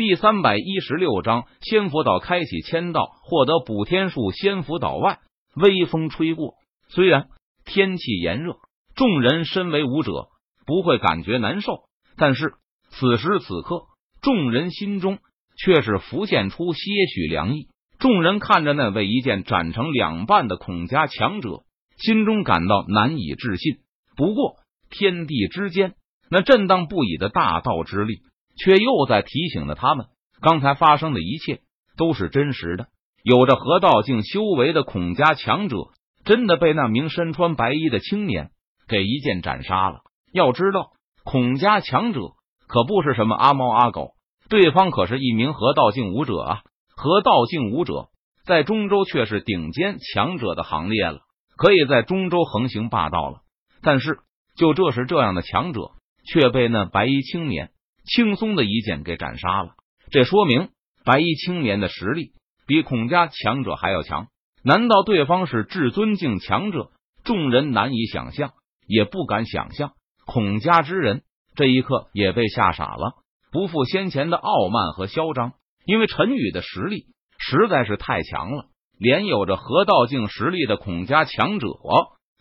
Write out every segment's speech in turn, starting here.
第三百一十六章，仙佛岛开启签到，获得补天术。仙佛岛外，微风吹过，虽然天气炎热，众人身为武者不会感觉难受，但是此时此刻，众人心中却是浮现出些许凉意。众人看着那位一剑斩成两半的孔家强者，心中感到难以置信。不过，天地之间那震荡不已的大道之力。却又在提醒着他们，刚才发生的一切都是真实的。有着河道境修为的孔家强者，真的被那名身穿白衣的青年给一剑斩杀了。要知道，孔家强者可不是什么阿猫阿狗，对方可是一名河道境武者啊！河道境武者在中州却是顶尖强者的行列了，可以在中州横行霸道了。但是，就这是这样的强者，却被那白衣青年。轻松的一剑给斩杀了，这说明白衣青年的实力比孔家强者还要强。难道对方是至尊境强者？众人难以想象，也不敢想象。孔家之人这一刻也被吓傻了，不复先前的傲慢和嚣张，因为陈宇的实力实在是太强了，连有着河道境实力的孔家强者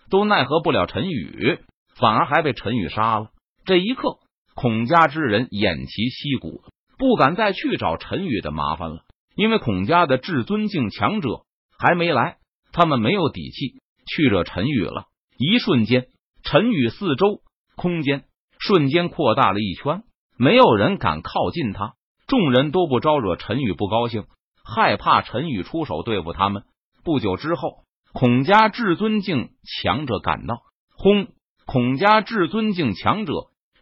都奈何不了陈宇，反而还被陈宇杀了。这一刻。孔家之人偃旗息鼓，不敢再去找陈宇的麻烦了，因为孔家的至尊境强者还没来，他们没有底气去惹陈宇了。一瞬间，陈宇四周空间瞬间扩大了一圈，没有人敢靠近他。众人都不招惹陈宇不高兴，害怕陈宇出手对付他们。不久之后，孔家至尊境强者赶到，轰！孔家至尊境强者。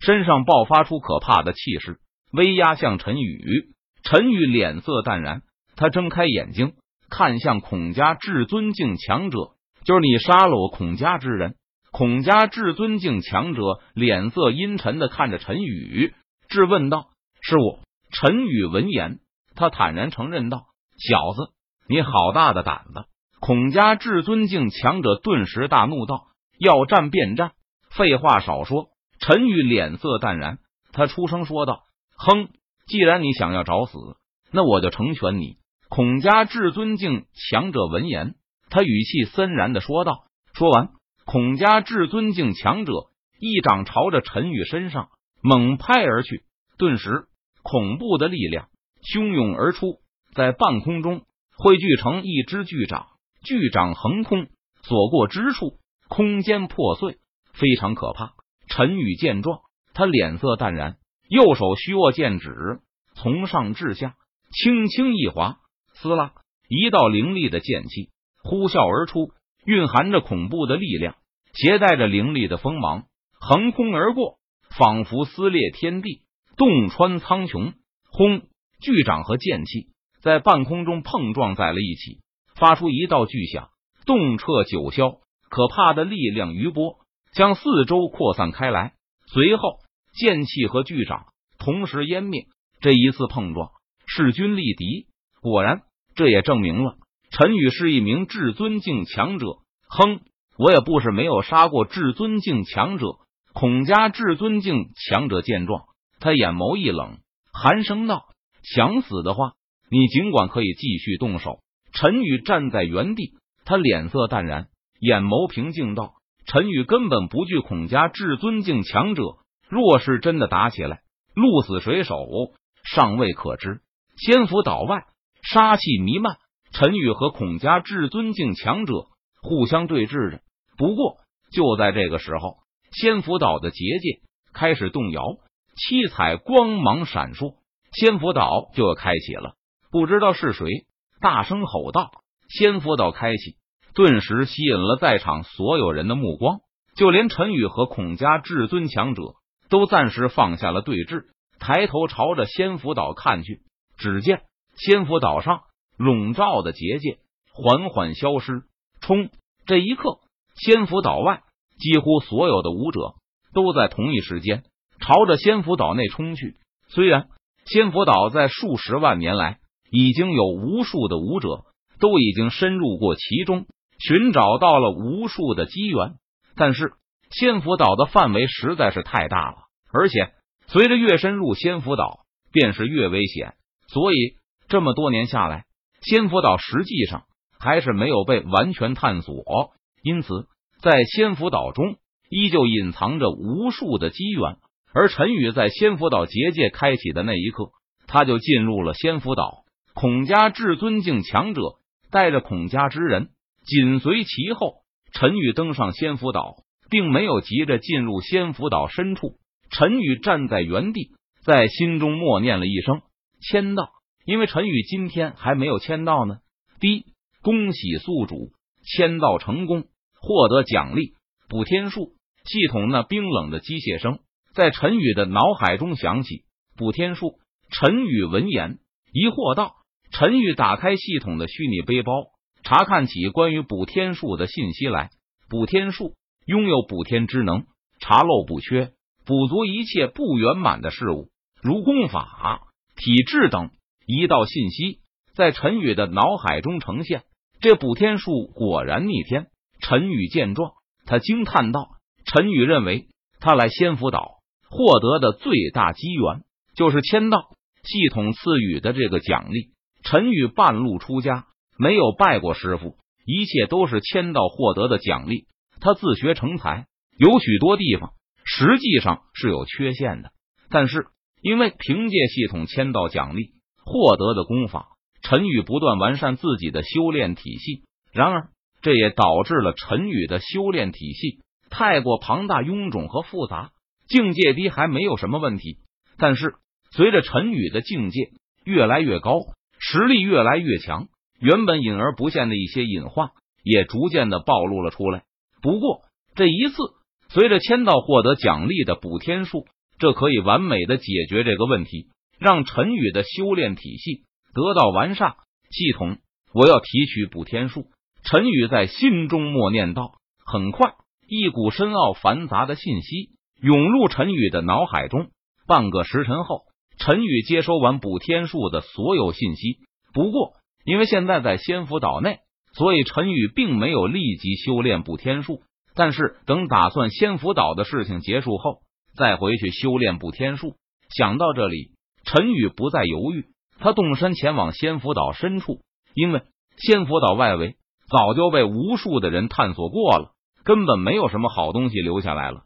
身上爆发出可怕的气势，威压向陈宇。陈宇脸色淡然，他睁开眼睛看向孔家至尊境强者：“就是你杀了我孔家之人。”孔家至尊境强者脸色阴沉的看着陈宇，质问道：“是我。”陈宇闻言，他坦然承认道：“小子，你好大的胆子！”孔家至尊境强者顿时大怒道：“要战便战，废话少说。”陈宇脸色淡然，他出声说道：“哼，既然你想要找死，那我就成全你。”孔家至尊境强者闻言，他语气森然的说道。说完，孔家至尊境强者一掌朝着陈宇身上猛拍而去，顿时恐怖的力量汹涌而出，在半空中汇聚成一只巨掌，巨掌横空所过之处，空间破碎，非常可怕。陈宇见状，他脸色淡然，右手虚握剑指，从上至下轻轻一划，撕拉，一道凌厉的剑气呼啸而出，蕴含着恐怖的力量，携带着凌厉的锋芒，横空而过，仿佛撕裂天地，洞穿苍穹。轰！巨掌和剑气在半空中碰撞在了一起，发出一道巨响，动彻九霄。可怕的力量余波。将四周扩散开来，随后剑气和巨掌同时湮灭。这一次碰撞势均力敌，果然，这也证明了陈宇是一名至尊境强者。哼，我也不是没有杀过至尊境强者。孔家至尊境强者见状，他眼眸一冷，寒声道：“想死的话，你尽管可以继续动手。”陈宇站在原地，他脸色淡然，眼眸平静道。陈宇根本不惧孔家至尊境强者，若是真的打起来，鹿死谁手尚未可知。仙府岛外杀气弥漫，陈宇和孔家至尊境强者互相对峙着。不过就在这个时候，仙府岛的结界开始动摇，七彩光芒闪烁，仙府岛就要开启了。不知道是谁大声吼道：“仙府岛开启！”顿时吸引了在场所有人的目光，就连陈宇和孔家至尊强者都暂时放下了对峙，抬头朝着仙福岛看去。只见仙福岛上笼罩的结界缓缓消失。冲！这一刻，仙福岛外几乎所有的武者都在同一时间朝着仙福岛内冲去。虽然仙福岛在数十万年来已经有无数的武者都已经深入过其中。寻找到了无数的机缘，但是仙福岛的范围实在是太大了，而且随着越深入仙福岛，便是越危险。所以这么多年下来，仙福岛实际上还是没有被完全探索。因此，在仙福岛中依旧隐藏着无数的机缘。而陈宇在仙福岛结界开启的那一刻，他就进入了仙福岛。孔家至尊境强者带着孔家之人紧随其后。陈宇登上仙福岛，并没有急着进入仙福岛深处。陈宇站在原地，在心中默念了一声“签到”，因为陈宇今天还没有签到呢。第一，恭喜宿主签到成功，获得奖励补天术。系统那冰冷的机械声。在陈宇的脑海中响起补天术。陈宇闻言疑惑道：“陈宇，打开系统的虚拟背包，查看起关于补天术的信息来。补天术拥有补天之能，查漏补缺，补足一切不圆满的事物，如功法、体质等一道信息在陈宇的脑海中呈现。这补天术果然逆天。陈宇见状，他惊叹道：“陈宇认为他来仙福岛。”获得的最大机缘就是签到系统赐予的这个奖励。陈宇半路出家，没有拜过师傅，一切都是签到获得的奖励。他自学成才，有许多地方实际上是有缺陷的，但是因为凭借系统签到奖励获得的功法，陈宇不断完善自己的修炼体系。然而，这也导致了陈宇的修炼体系太过庞大、臃肿和复杂。境界低还没有什么问题，但是随着陈宇的境界越来越高，实力越来越强，原本隐而不现的一些隐患也逐渐的暴露了出来。不过这一次，随着签到获得奖励的补天术，这可以完美的解决这个问题，让陈宇的修炼体系得到完善。系统，我要提取补天术。陈宇在心中默念道。很快，一股深奥繁杂的信息。涌入陈宇的脑海中。半个时辰后，陈宇接收完补天术的所有信息。不过，因为现在在仙福岛内，所以陈宇并没有立即修炼补天术。但是，等打算仙福岛的事情结束后，再回去修炼补天术。想到这里，陈宇不再犹豫，他动身前往仙福岛深处。因为仙福岛外围早就被无数的人探索过了，根本没有什么好东西留下来了。